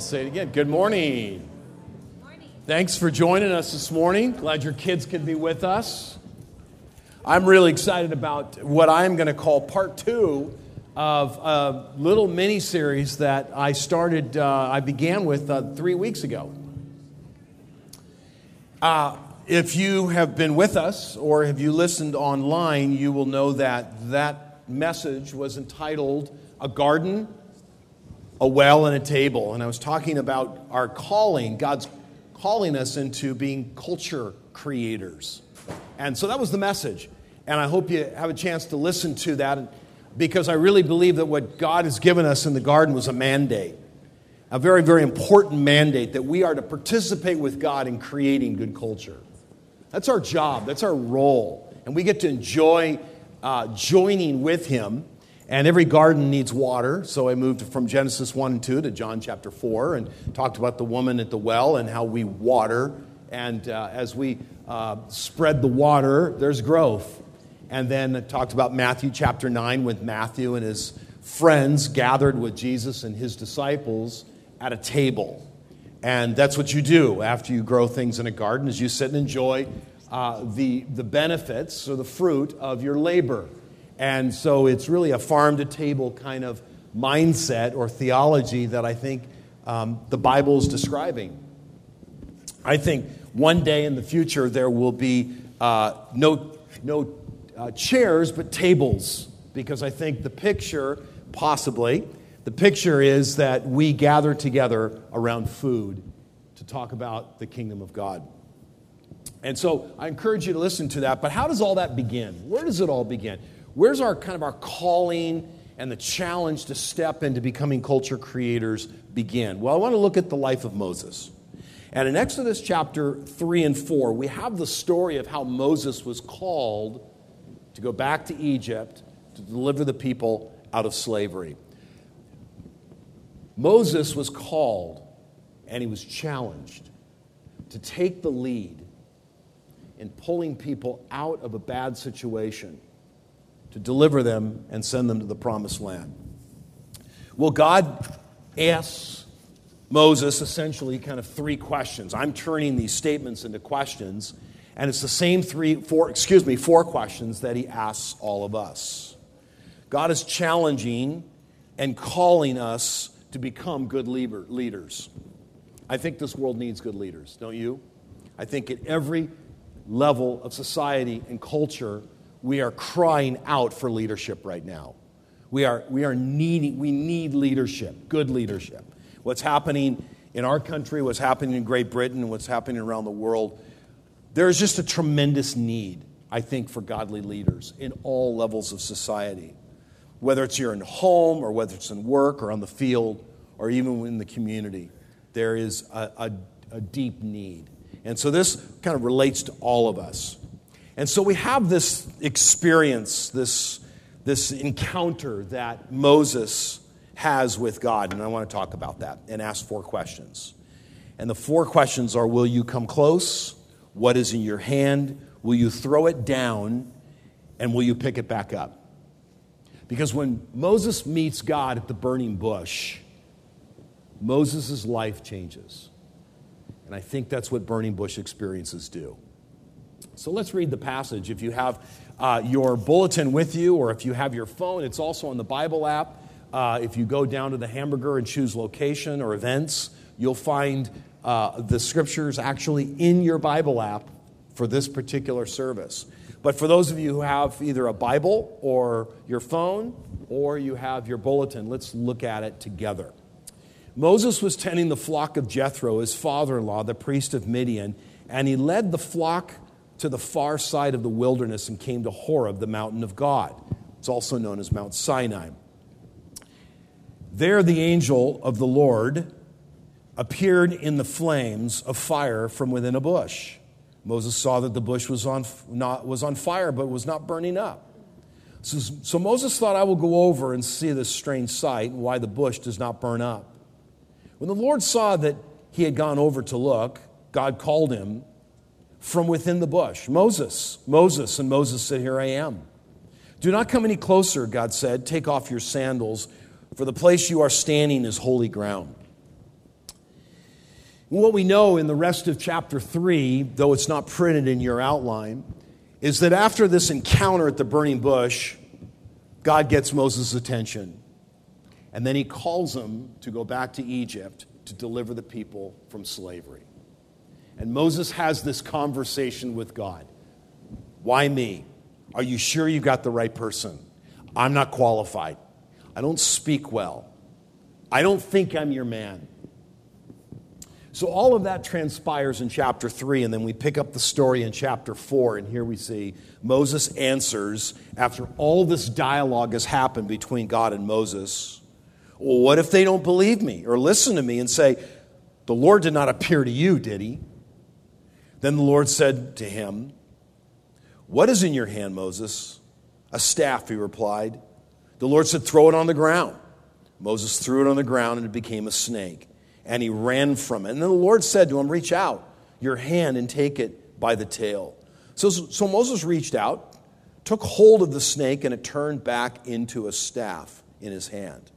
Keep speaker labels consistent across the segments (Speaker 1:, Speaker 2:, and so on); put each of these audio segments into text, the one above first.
Speaker 1: I'll say it again. Good morning. Thanks for joining us this morning. Glad your kids could be with us. I'm really excited about what I'm going to call part two of a little mini series that I started, uh, I began with uh, three weeks ago. Uh, if you have been with us or have you listened online, you will know that that message was entitled A Garden, a Well, and a Table. And I was talking about our calling, God's calling us into being culture creators. And so that was the message. And I hope you have a chance to listen to that because I really believe that what God has given us in the garden was a mandate, a very, very important mandate that we are to participate with God in creating good culture. That's our job, that's our role. And we get to enjoy uh, joining with Him. And every garden needs water. So I moved from Genesis 1 and 2 to John chapter 4 and talked about the woman at the well and how we water. And uh, as we uh, spread the water, there's growth. And then talked about Matthew chapter 9 with Matthew and his friends gathered with Jesus and his disciples at a table. And that's what you do after you grow things in a garden is you sit and enjoy uh, the, the benefits or the fruit of your labor. And so it's really a farm to table kind of mindset or theology that I think um, the Bible is describing. I think one day in the future there will be uh, no, no uh, chairs but tables because I think the picture, possibly, the picture is that we gather together around food to talk about the kingdom of God. And so I encourage you to listen to that. But how does all that begin? Where does it all begin? Where's our kind of our calling and the challenge to step into becoming culture creators begin? Well, I want to look at the life of Moses. And in Exodus chapter 3 and 4, we have the story of how Moses was called to go back to Egypt to deliver the people out of slavery. Moses was called and he was challenged to take the lead in pulling people out of a bad situation to deliver them and send them to the promised land. Well, God asks Moses essentially kind of three questions. I'm turning these statements into questions, and it's the same three, four, excuse me, four questions that he asks all of us. God is challenging and calling us to become good leaders. I think this world needs good leaders, don't you? I think at every level of society and culture, we are crying out for leadership right now. We are, we are needing, we need leadership, good leadership. What's happening in our country, what's happening in Great Britain, what's happening around the world, there's just a tremendous need, I think, for godly leaders in all levels of society. Whether it's here in home or whether it's in work or on the field or even in the community, there is a, a, a deep need. And so this kind of relates to all of us. And so we have this experience, this, this encounter that Moses has with God. And I want to talk about that and ask four questions. And the four questions are Will you come close? What is in your hand? Will you throw it down? And will you pick it back up? Because when Moses meets God at the burning bush, Moses' life changes. And I think that's what burning bush experiences do. So let's read the passage. If you have uh, your bulletin with you, or if you have your phone, it's also on the Bible app. Uh, if you go down to the hamburger and choose location or events, you'll find uh, the scriptures actually in your Bible app for this particular service. But for those of you who have either a Bible or your phone or you have your bulletin, let's look at it together. Moses was tending the flock of Jethro, his father in law, the priest of Midian, and he led the flock to the far side of the wilderness and came to Horeb, the mountain of God. It's also known as Mount Sinai. There, the angel of the Lord appeared in the flames of fire from within a bush. Moses saw that the bush was on, not, was on fire, but was not burning up. So, so Moses thought, I will go over and see this strange sight and why the bush does not burn up. When the Lord saw that he had gone over to look, God called him from within the bush Moses, Moses. And Moses said, Here I am. Do not come any closer, God said. Take off your sandals, for the place you are standing is holy ground. What we know in the rest of chapter 3, though it's not printed in your outline, is that after this encounter at the burning bush, God gets Moses' attention. And then he calls him to go back to Egypt to deliver the people from slavery. And Moses has this conversation with God Why me? Are you sure you got the right person? I'm not qualified. I don't speak well. I don't think I'm your man. So all of that transpires in chapter 3, and then we pick up the story in chapter 4, and here we see Moses answers after all this dialogue has happened between God and Moses. Well, what if they don't believe me or listen to me and say, The Lord did not appear to you, did he? Then the Lord said to him, What is in your hand, Moses? A staff, he replied. The Lord said, Throw it on the ground. Moses threw it on the ground and it became a snake. And he ran from it. And then the Lord said to him, Reach out your hand and take it by the tail. So, so Moses reached out, took hold of the snake, and it turned back into a staff in his hand.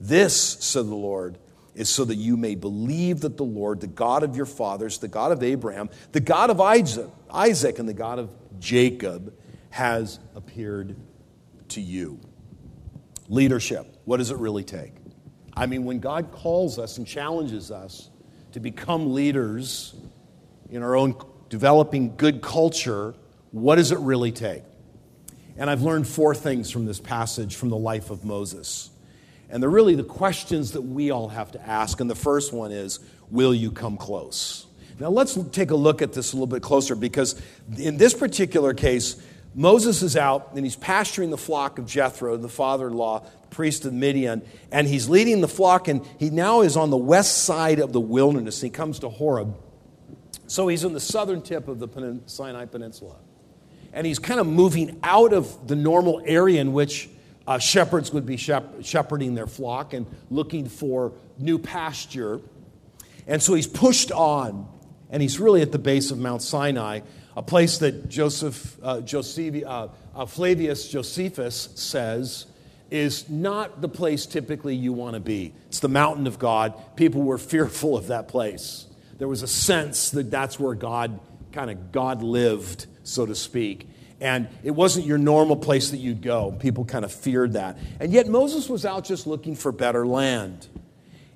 Speaker 1: This, said the Lord, is so that you may believe that the Lord, the God of your fathers, the God of Abraham, the God of Isaac, and the God of Jacob, has appeared to you. Leadership, what does it really take? I mean, when God calls us and challenges us to become leaders in our own developing good culture, what does it really take? And I've learned four things from this passage from the life of Moses. And they're really the questions that we all have to ask. And the first one is Will you come close? Now, let's take a look at this a little bit closer because in this particular case, Moses is out and he's pasturing the flock of Jethro, the father in law, priest of Midian, and he's leading the flock, and he now is on the west side of the wilderness. He comes to Horeb. So he's in the southern tip of the Sinai Peninsula. And he's kind of moving out of the normal area in which uh, shepherds would be shepherding their flock and looking for new pasture. And so he's pushed on, and he's really at the base of Mount Sinai, a place that Joseph, uh, Joseph uh, uh, Flavius Josephus says is not the place typically you want to be. It's the mountain of God. People were fearful of that place. There was a sense that that's where God kind of God lived, so to speak. And it wasn't your normal place that you'd go. People kind of feared that. And yet Moses was out just looking for better land.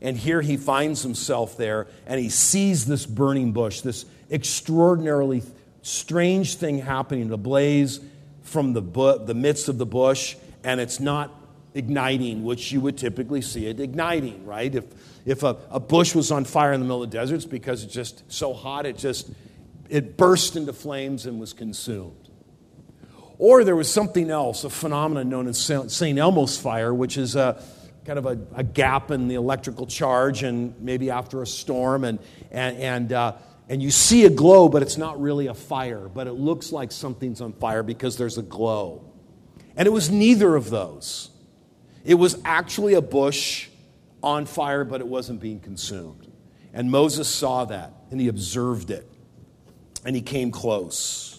Speaker 1: And here he finds himself there and he sees this burning bush, this extraordinarily strange thing happening, the blaze from the, bu- the midst of the bush, and it's not igniting, which you would typically see it igniting, right? If, if a, a bush was on fire in the middle of the desert, it's because it's just so hot, it just it burst into flames and was consumed. Or there was something else, a phenomenon known as St. Elmo's fire, which is a kind of a, a, gap in the electrical charge, and maybe after a storm, and, and, and, uh, and you see a glow, but it's not really a fire, but it looks like something's on fire because there's a glow. And it was neither of those. It was actually a bush on fire, but it wasn't being consumed. And Moses saw that, and he observed it, and he came close.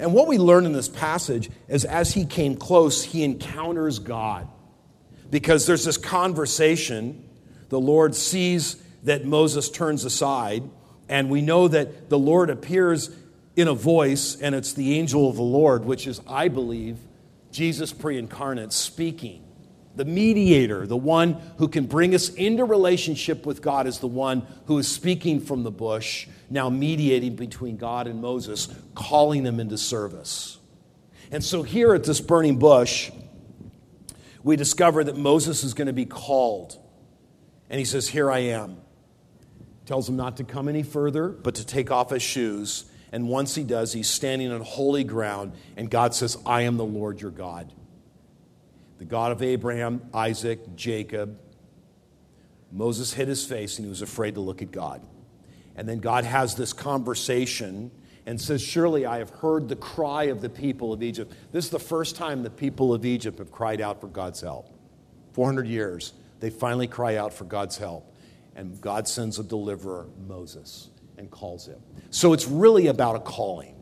Speaker 1: And what we learn in this passage is as he came close, he encounters God. Because there's this conversation, the Lord sees that Moses turns aside, and we know that the Lord appears in a voice, and it's the angel of the Lord, which is, I believe, Jesus pre incarnate speaking. The mediator, the one who can bring us into relationship with God, is the one who is speaking from the bush, now mediating between God and Moses, calling them into service. And so, here at this burning bush, we discover that Moses is going to be called. And he says, Here I am. Tells him not to come any further, but to take off his shoes. And once he does, he's standing on holy ground, and God says, I am the Lord your God the God of Abraham, Isaac, Jacob. Moses hid his face and he was afraid to look at God. And then God has this conversation and says, Surely I have heard the cry of the people of Egypt. This is the first time the people of Egypt have cried out for God's help. 400 years, they finally cry out for God's help. And God sends a deliverer, Moses, and calls him. So it's really about a calling.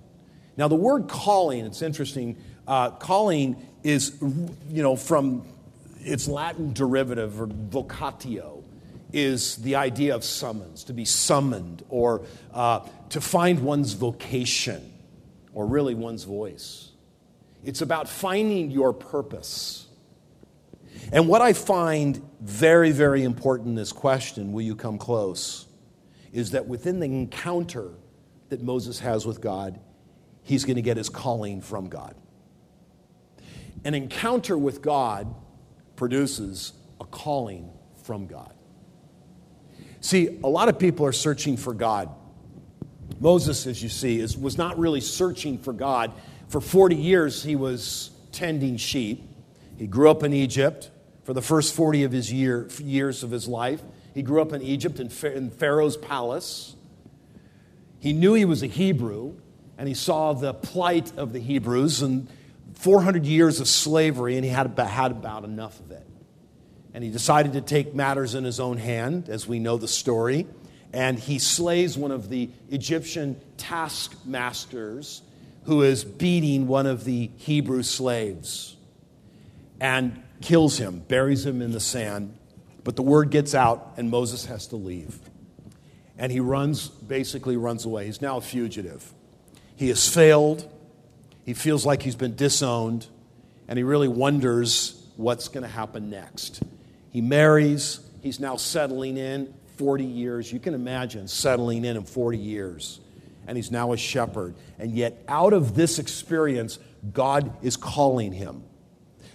Speaker 1: Now, the word calling, it's interesting. Uh, calling is, you know, from its Latin derivative or vocatio. is the idea of summons, to be summoned, or uh, to find one's vocation, or really one's voice. It's about finding your purpose. And what I find very, very important in this question, will you come close, is that within the encounter that Moses has with God, he's going to get his calling from God. An encounter with God produces a calling from God. See, a lot of people are searching for God. Moses, as you see, is, was not really searching for God. For 40 years, he was tending sheep. He grew up in Egypt for the first 40 of his year, years of his life. He grew up in Egypt in, in Pharaoh's palace. He knew he was a Hebrew, and he saw the plight of the Hebrews and 400 years of slavery, and he had about, had about enough of it. And he decided to take matters in his own hand, as we know the story. And he slays one of the Egyptian taskmasters who is beating one of the Hebrew slaves and kills him, buries him in the sand. But the word gets out, and Moses has to leave. And he runs, basically runs away. He's now a fugitive. He has failed. He feels like he's been disowned. And he really wonders what's going to happen next. He marries. He's now settling in 40 years. You can imagine settling in in 40 years. And he's now a shepherd. And yet, out of this experience, God is calling him.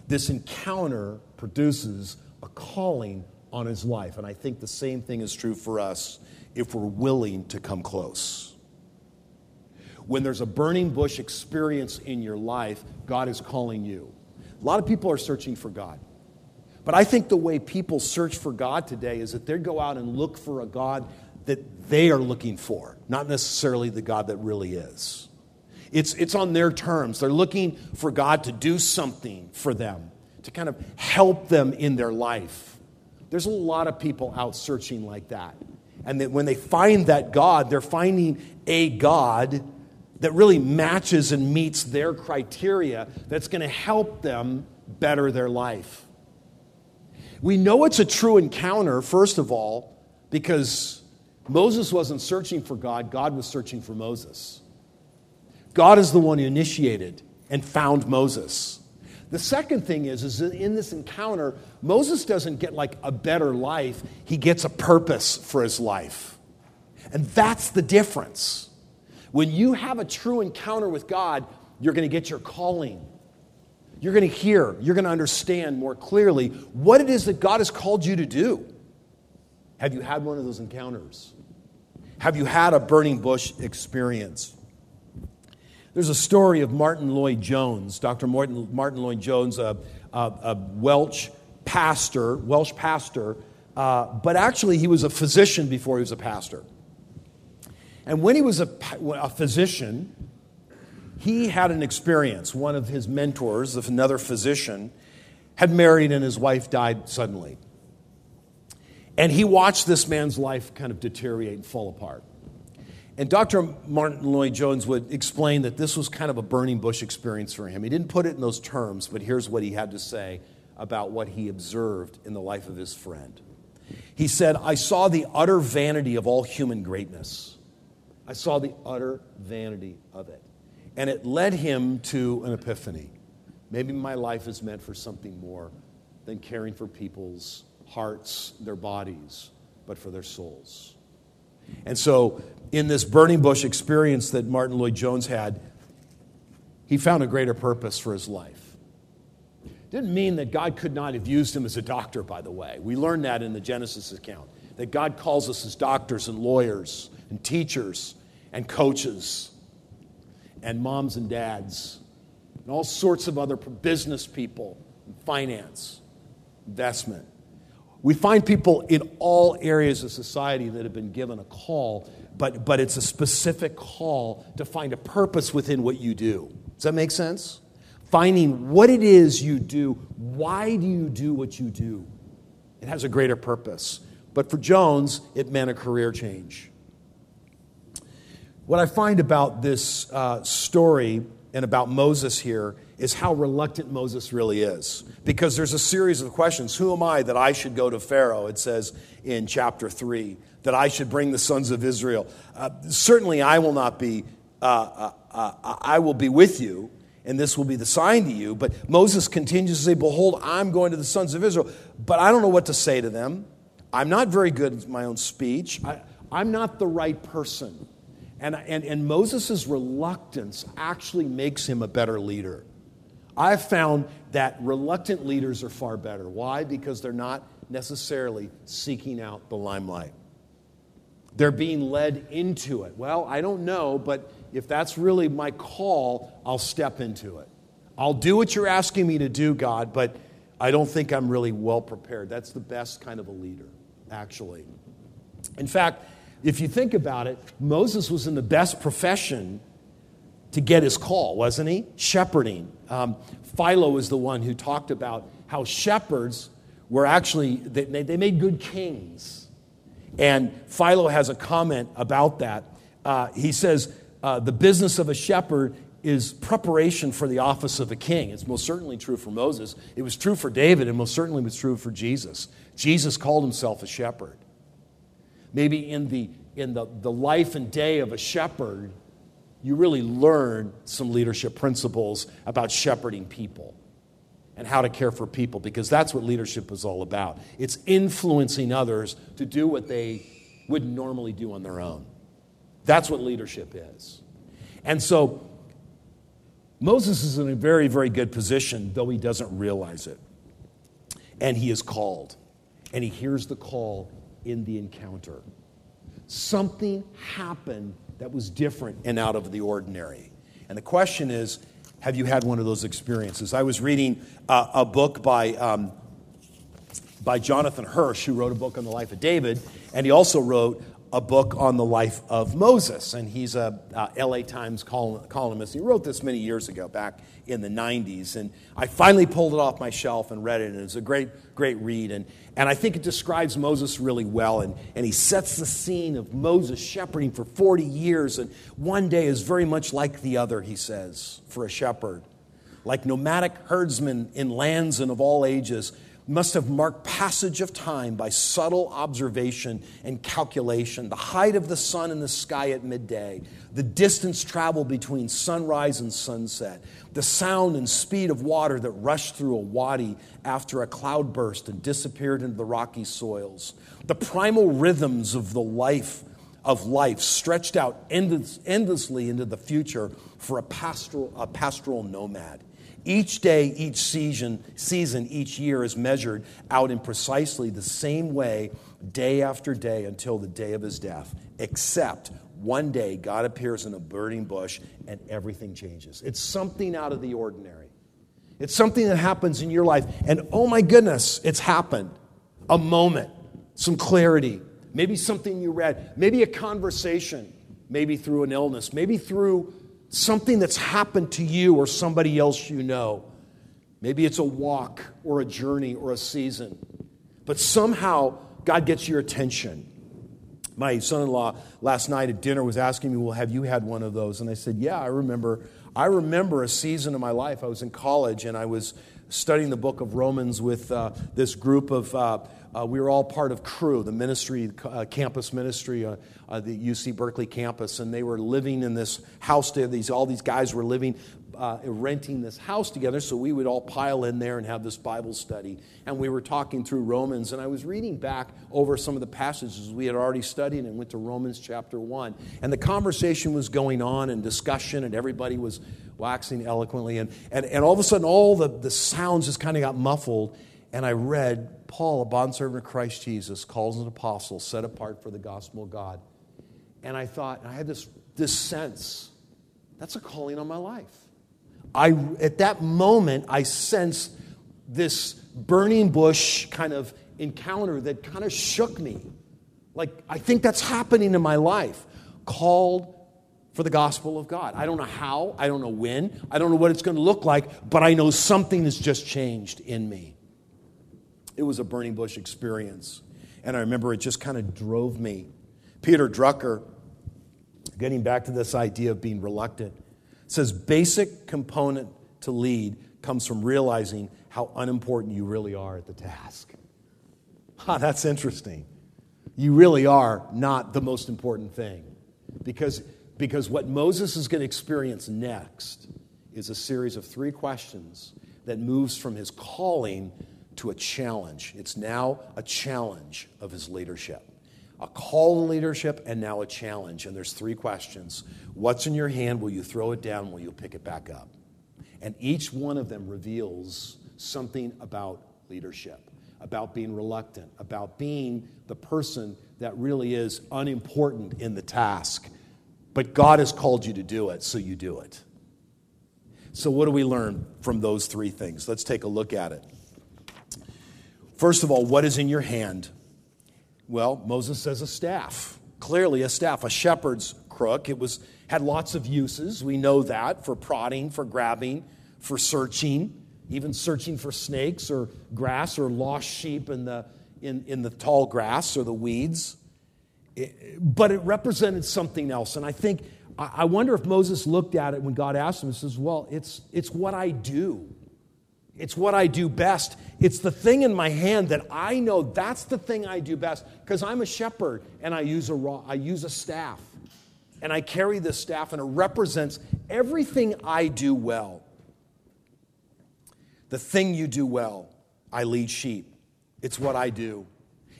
Speaker 1: This encounter produces a calling on his life. And I think the same thing is true for us if we're willing to come close. When there's a burning bush experience in your life, God is calling you. A lot of people are searching for God. But I think the way people search for God today is that they go out and look for a God that they are looking for, not necessarily the God that really is. It's, it's on their terms. They're looking for God to do something for them, to kind of help them in their life. There's a lot of people out searching like that. And that when they find that God, they're finding a God that really matches and meets their criteria that's going to help them better their life. We know it's a true encounter, first of all, because Moses wasn't searching for God, God was searching for Moses. God is the one who initiated and found Moses. The second thing is, is that in this encounter, Moses doesn't get like a better life, he gets a purpose for his life. And that's the difference. When you have a true encounter with God, you're going to get your calling you're going to hear, you're going to understand more clearly what it is that God has called you to do. Have you had one of those encounters? Have you had a burning bush experience? There's a story of Martyn Lloyd-Jones, Dr. Martin, Martyn Lloyd-Jones, a, a, a, Welsh pastor, Welsh pastor, uh, but actually he was a physician before he was a pastor. And when he was a, a physician, he had an experience. One of his mentors, another physician, had married and his wife died suddenly. And he watched this man's life kind of deteriorate and fall apart. And Dr. Martyn Lloyd-Jones would explain that this was kind of a burning bush experience for him. He didn't put it in those terms, but here's what he had to say about what he observed in the life of his friend. He said, I saw the utter vanity of all human greatness. I saw the utter vanity of it. And it led him to an epiphany. Maybe my life is meant for something more than caring for people's hearts, their bodies, but for their souls. And so, in this burning bush experience that Martyn Lloyd-Jones had, he found a greater purpose for his life. Didn't mean that God could not have used him as a doctor, by the way. We learned that in the Genesis account, that God calls us as doctors and lawyers and teachers and coaches and moms and dads, and all sorts of other business people, finance, investment. We find people in all areas of society that have been given a call, but, but it's a specific call to find a purpose within what you do. Does that make sense? Finding what it is you do. Why do you do what you do? It has a greater purpose. But for Jones, it meant a career change. What I find about this uh, story and about Moses here is how reluctant Moses really is. Because there's a series of questions. Who am I that I should go to Pharaoh? It says in chapter 3 that I should bring the sons of Israel. Uh, certainly, I will not be, uh, uh, uh, I will be with you, and this will be the sign to you. But Moses continues to say, Behold, I'm going to the sons of Israel, but I don't know what to say to them. I'm not very good at my own speech. I, I'm not the right person. And, and, and Moses' reluctance actually makes him a better leader. I've found that reluctant leaders are far better. Why? Because they're not necessarily seeking out the limelight. They're being led into it. Well, I don't know, but if that's really my call, I'll step into it. I'll do what you're asking me to do, God, but I don't think I'm really well prepared. That's the best kind of a leader, actually. In fact, if you think about it, Moses was in the best profession to get his call, wasn't he? Shepherding. Um, Philo is the one who talked about how shepherds were actually, they, they made good kings. And Philo has a comment about that. Uh, he says, uh, the business of a shepherd is preparation for the office of a king. It's most certainly true for Moses. It was true for David, and most certainly was true for Jesus. Jesus called himself a shepherd maybe in the, in the, the life and day of a shepherd, you really learn some leadership principles about shepherding people and how to care for people because that's what leadership is all about. It's influencing others to do what they wouldn't normally do on their own. That's what leadership is. And so Moses is in a very, very good position, though he doesn't realize it. And he is called, and he hears the call, in the encounter. Something happened that was different and out of the ordinary. And the question is have you had one of those experiences? I was reading uh, a book by, um, by Jonathan Kirsch, who wrote a book on the life of David, and he also wrote a book on the life of Moses. And he's a uh, LA Times columnist. He wrote this many years ago, back in the 90s. And I finally pulled it off my shelf and read it. And it was a great, great read. And, and I think it describes Moses really well. And, and he sets the scene of Moses shepherding for 40 years. And one day is very much like the other, he says, for a shepherd. Like nomadic herdsmen in lands and of all ages, must have marked passage of time by subtle observation and calculation, the height of the sun in the sky at midday, the distance traveled between sunrise and sunset, the sound and speed of water that rushed through a wadi after a cloudburst and disappeared into the rocky soils, the primal rhythms of the life of life stretched out endless, endlessly into the future for a pastoral, a pastoral nomad. Each day, each season, season, each year is measured out in precisely the same way, day after day, until the day of his death. Except one day, God appears in a burning bush and everything changes. It's something out of the ordinary. It's something that happens in your life, and oh my goodness, it's happened. A moment, some clarity, maybe something you read, maybe a conversation, maybe through an illness, maybe through something that's happened to you or somebody else you know. Maybe it's a walk or a journey or a season. But somehow God gets your attention. My son in law last night at dinner was asking me, Well, have you had one of those? And I said, Yeah, I remember. I remember a season of my life. I was in college and I was studying the book of Romans with uh, this group of. Uh, uh, we were all part of Cru, the ministry, uh, campus ministry, uh, uh the UC Berkeley campus, and they were living in this house. These all these guys were living, uh, renting this house together. So we would all pile in there and have this Bible study. And we were talking through Romans, and I was reading back over some of the passages we had already studied, and went to Romans chapter one. And the conversation was going on, and discussion, and everybody was waxing eloquently, and and, and all of a sudden, all the the sounds just kind of got muffled and I read Paul, a bondservant of Christ Jesus, calls an apostle, set apart for the gospel of God. And I thought, and I had this, this sense that's a calling on my life. I, at that moment, I sensed this burning bush kind of encounter that kind of shook me. Like, I think that's happening in my life. Called for the gospel of God. I don't know how, I don't know when, I don't know what it's going to look like, but I know something has just changed in me. It was a burning bush experience. And I remember it just kind of drove me. Peter Drucker, getting back to this idea of being reluctant, says basic component to lead comes from realizing how unimportant you really are at the task. Ah, that's interesting. You really are not the most important thing. Because, because what Moses is going to experience next is a series of three questions that moves from his calling to a challenge. It's now a challenge of his leadership. A call to leadership and now a challenge. And there's three questions What's in your hand? Will you throw it down? Will you pick it back up? And each one of them reveals something about leadership, about being reluctant, about being the person that really is unimportant in the task. But God has called you to do it, so you do it. So, what do we learn from those three things? Let's take a look at it. First of all, what is in your hand? Well, Moses says a staff. Clearly, a staff, a shepherd's crook. It was had lots of uses. We know that for prodding, for grabbing, for searching, even searching for snakes or grass or lost sheep in the in, in the tall grass or the weeds. It, but it represented something else, and I think I wonder if Moses looked at it when God asked him and says, Well, it's, it's what I do. It's what I do best. It's the thing in my hand that I know that's the thing I do best because I'm a shepherd and I use a, raw, I use a staff. And I carry this staff and it represents everything I do well. The thing you do well, I lead sheep. It's what I do.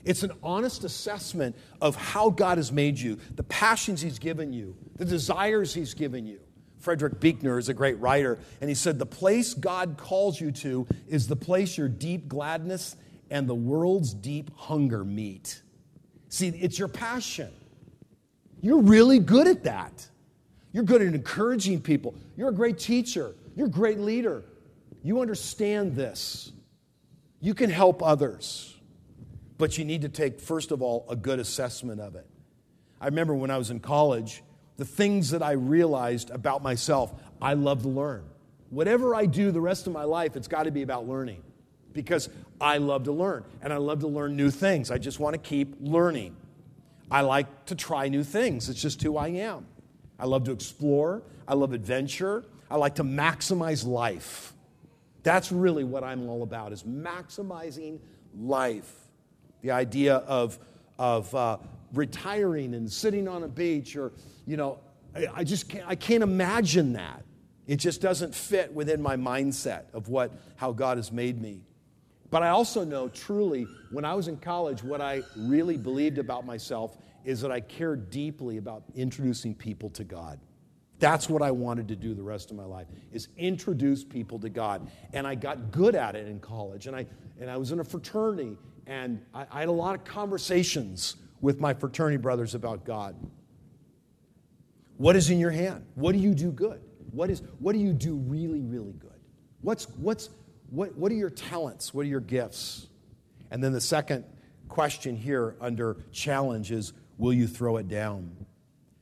Speaker 1: It's an honest assessment of how God has made you, the passions He's given you, the desires He's given you. Frederick Buechner is a great writer, and he said, The place God calls you to is the place your deep gladness and the world's deep hunger meet. See, it's your passion. You're really good at that. You're good at encouraging people. You're a great teacher. You're a great leader. You understand this. You can help others. But you need to take, first of all, a good assessment of it. I remember when I was in college, the things that I realized about myself, I love to learn. Whatever I do the rest of my life, it's got to be about learning because I love to learn and I love to learn new things. I just want to keep learning. I like to try new things, it's just who I am. I love to explore, I love adventure, I like to maximize life. That's really what I'm all about is maximizing life the idea of, of uh, retiring and sitting on a beach or, you know, I, just can't, I can't imagine that. It just doesn't fit within my mindset of what, how God has made me. But I also know truly, when I was in college, what I really believed about myself is that I cared deeply about introducing people to God. That's what I wanted to do the rest of my life, is introduce people to God. And I got good at it in college. And I, and I was in a fraternity, and I, I had a lot of conversations with my fraternity brothers about God. What is in your hand? What do you do good? What, is, what do you do really, really good? What's, what's, what, what are your talents? What are your gifts? And then the second question here under challenge is will you throw it down?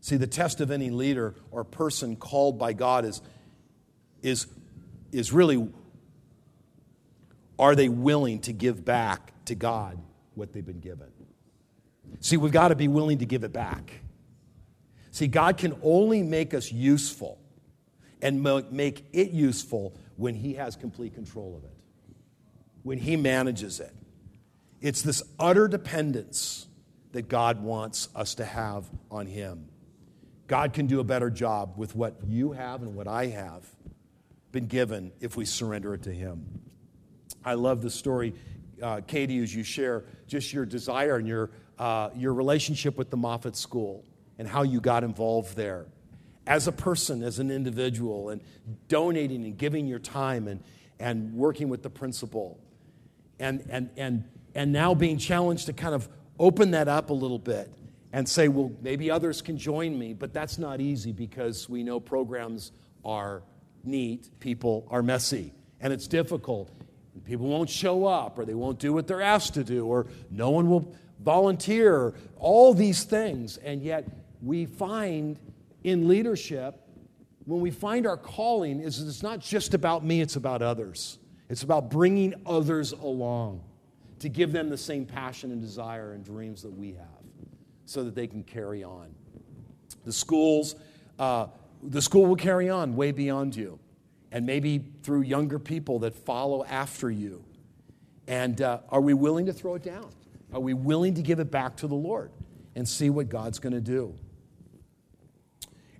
Speaker 1: See, the test of any leader or person called by God is, is, is really are they willing to give back to God what they've been given. See, we've got to be willing to give it back. See, God can only make us useful and make it useful when He has complete control of it, when He manages it. It's this utter dependence that God wants us to have on Him. God can do a better job with what you have and what I have been given if we surrender it to Him. I love the story uh, Katie, as you share just your desire and your, uh, your relationship with the Moffat School and how you got involved there as a person, as an individual, and donating and giving your time and, and working with the principal. And, and, and, and now being challenged to kind of open that up a little bit and say, well, maybe others can join me, but that's not easy because we know programs are neat, people are messy, and it's difficult. People won't show up, or they won't do what they're asked to do, or no one will volunteer, all these things. And yet, we find in leadership, when we find our calling, is it's not just about me, it's about others. It's about bringing others along to give them the same passion and desire and dreams that we have so that they can carry on. The schools, uh, the school will carry on way beyond you, and maybe through younger people that follow after you. And uh, are we willing to throw it down? Are we willing to give it back to the Lord and see what God's going to do?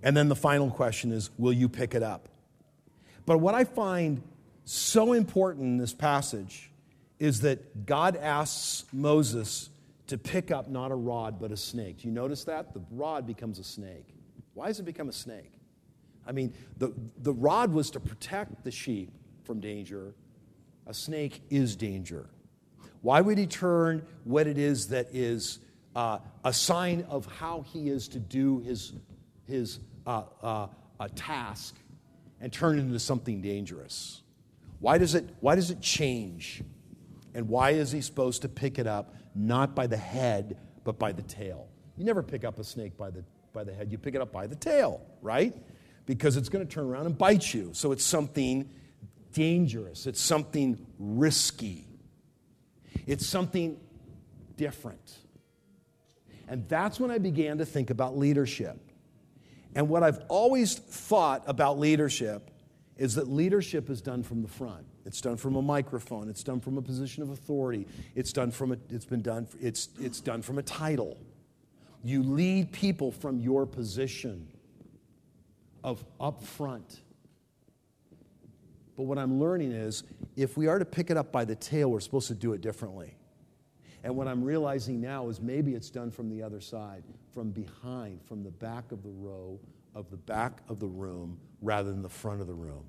Speaker 1: And then the final question is will you pick it up? But what I find so important in this passage is that God asks Moses to pick up not a rod but a snake. Do you notice that? The rod becomes a snake. Why does it become a snake? I mean, the, the rod was to protect the sheep from danger. A snake is danger. Why would he turn what it is that is uh, a sign of how he is to do his, his uh, uh, task and turn it into something dangerous? Why does, it, why does it change? And why is he supposed to pick it up not by the head, but by the tail? You never pick up a snake by the, by the head, you pick it up by the tail, right? Because it's going to turn around and bite you. So it's something dangerous, it's something risky, it's something different. And that's when I began to think about leadership. And what I've always thought about leadership is that leadership is done from the front. It's done from a microphone. It's done from a position of authority. It's done from a, it's been done, it's, it's done from a title. You lead people from your position of up front. But what I'm learning is if we are to pick it up by the tail, we're supposed to do it differently. And what I'm realizing now is maybe it's done from the other side, from behind, from the back of the row, of the back of the room, rather than the front of the room.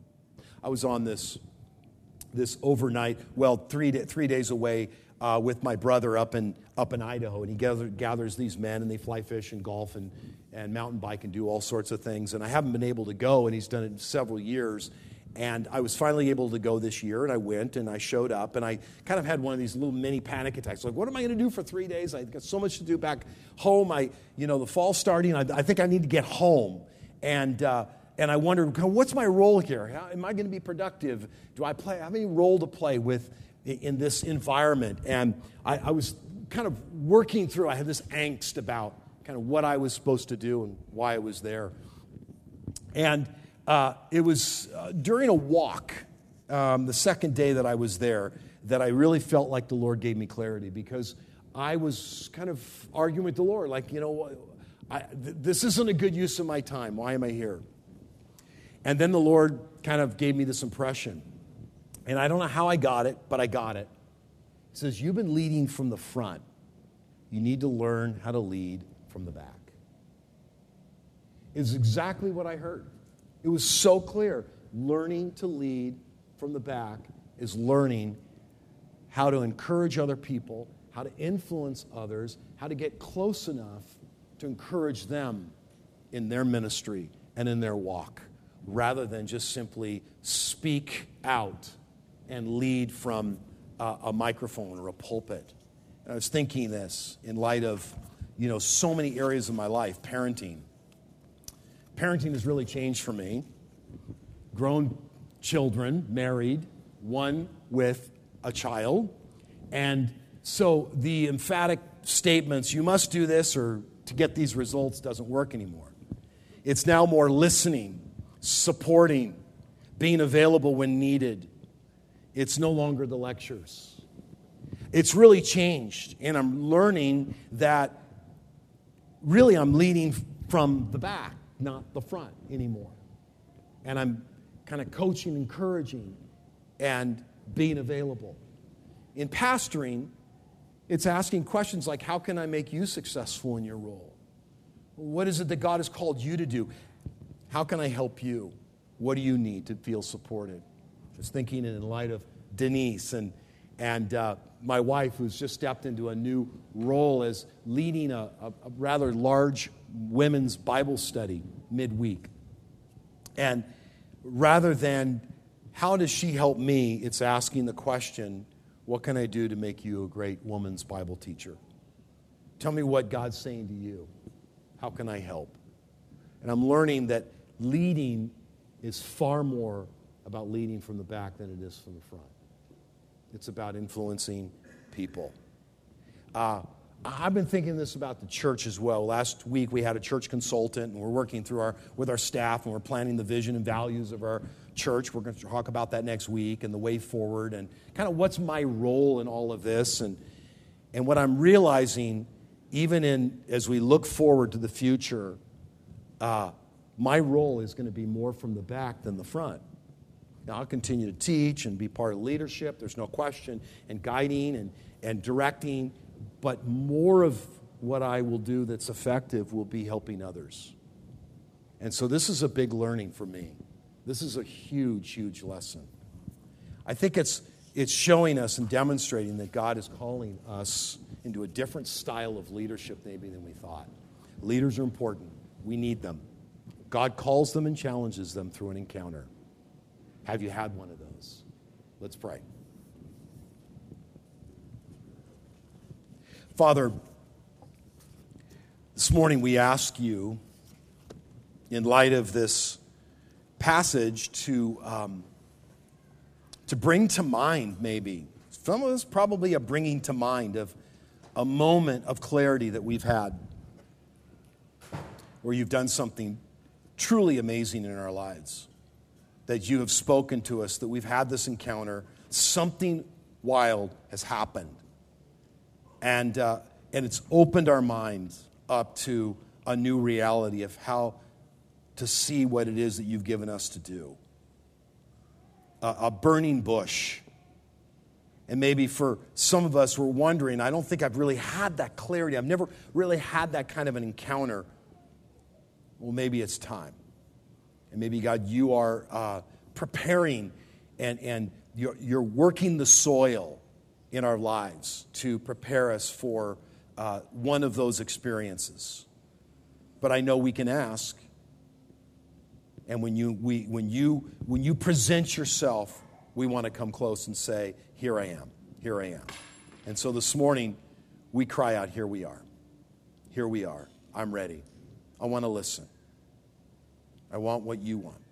Speaker 1: I was on this, this overnight, well, three, three days away uh, with my brother up in, up in Idaho, and he gather, gathers these men, and they fly fish and golf and, and mountain bike and do all sorts of things. And I haven't been able to go, and he's done it several years. And I was finally able to go this year, and I went and I showed up, and I kind of had one of these little mini panic attacks. Like, what am I going to do for three days? I got so much to do back home. I, you know, the fall's starting. I, I think I need to get home. And, uh, and I wondered, what's my role here? How, am I going to be productive? Do I play? Have any role to play with in this environment? And I, I was kind of working through. I had this angst about kind of what I was supposed to do and why I was there. And uh, it was uh, during a walk, um, the second day that I was there, that I really felt like the Lord gave me clarity because I was kind of arguing with the Lord, like, you know, I, th- this isn't a good use of my time. Why am I here? And then the Lord kind of gave me this impression. And I don't know how I got it, but I got it. He says, You've been leading from the front. You need to learn how to lead from the back. Is exactly what I heard. It was so clear. Learning to lead from the back is learning how to encourage other people, how to influence others, how to get close enough to encourage them in their ministry and in their walk, rather than just simply speak out and lead from a, a microphone or a pulpit. And I was thinking this in light of, you know, so many areas of my life, parenting parenting has really changed for me. Grown children, married, one with a child. And so the emphatic statements, you must do this or to get these results, doesn't work anymore. It's now more listening, supporting, being available when needed. It's no longer the lectures. It's really changed. And I'm learning that really I'm leading from the back not the front anymore. And I'm kind of coaching, encouraging, and being available. In pastoring, it's asking questions like How can I make you successful in your role? What is it that God has called you to do? How can I help you? What do you need to feel supported? Was thinking in light of Denise and, and uh, my wife, who's just stepped into a new role as leading a, a, a rather large women's Bible study midweek. And rather than how does she help me, it's asking the question, what can I do to make you a great woman's Bible teacher? Tell me what God's saying to you. How can I help? And I'm learning that leading is far more about leading from the back than it is from the front. It's about influencing people. Uh, I've been thinking this about the church as well. Last week we had a church consultant, and we're working through our with our staff, and we're planning the vision and values of our church. We're going to talk about that next week and the way forward, and kind of what's my role in all of this, and and what I'm realizing, even in as we look forward to the future, uh, my role is going to be more from the back than the front. Now, I'll continue to teach and be part of leadership, there's no question, and guiding and, and directing but more of what I will do that's effective will be helping others. And so this is a big learning for me. This is a huge, huge lesson. I think it's, it's showing us and demonstrating that God is calling us into a different style of leadership maybe than we thought. Leaders are important, we need them. God calls them and challenges them through an encounter. Have you had one of those? Let's pray. Father, this morning we ask you, in light of this passage, to, um, to bring to mind, maybe, some of us probably a bringing to mind of a moment of clarity that we've had where you've done something truly amazing in our lives. That you have spoken to us, that we've had this encounter, something wild has happened and, uh, and it's opened our minds up to a new reality of how to see what it is that you've given us to do. A, a burning bush. And maybe for some of us, we're wondering, I don't think I've really had that clarity. I've never really had that kind of an encounter. Well, maybe it's time. And maybe, God, you are uh, preparing and, and you're, you're working the soil in our lives to prepare us for uh, one of those experiences. But I know we can ask. And when you, we, when you, when you present yourself, we want to come close and say, Here I am, here I am. And so this morning, we cry out, Here we are. Here we are. I'm ready. I want to listen. I want what you want.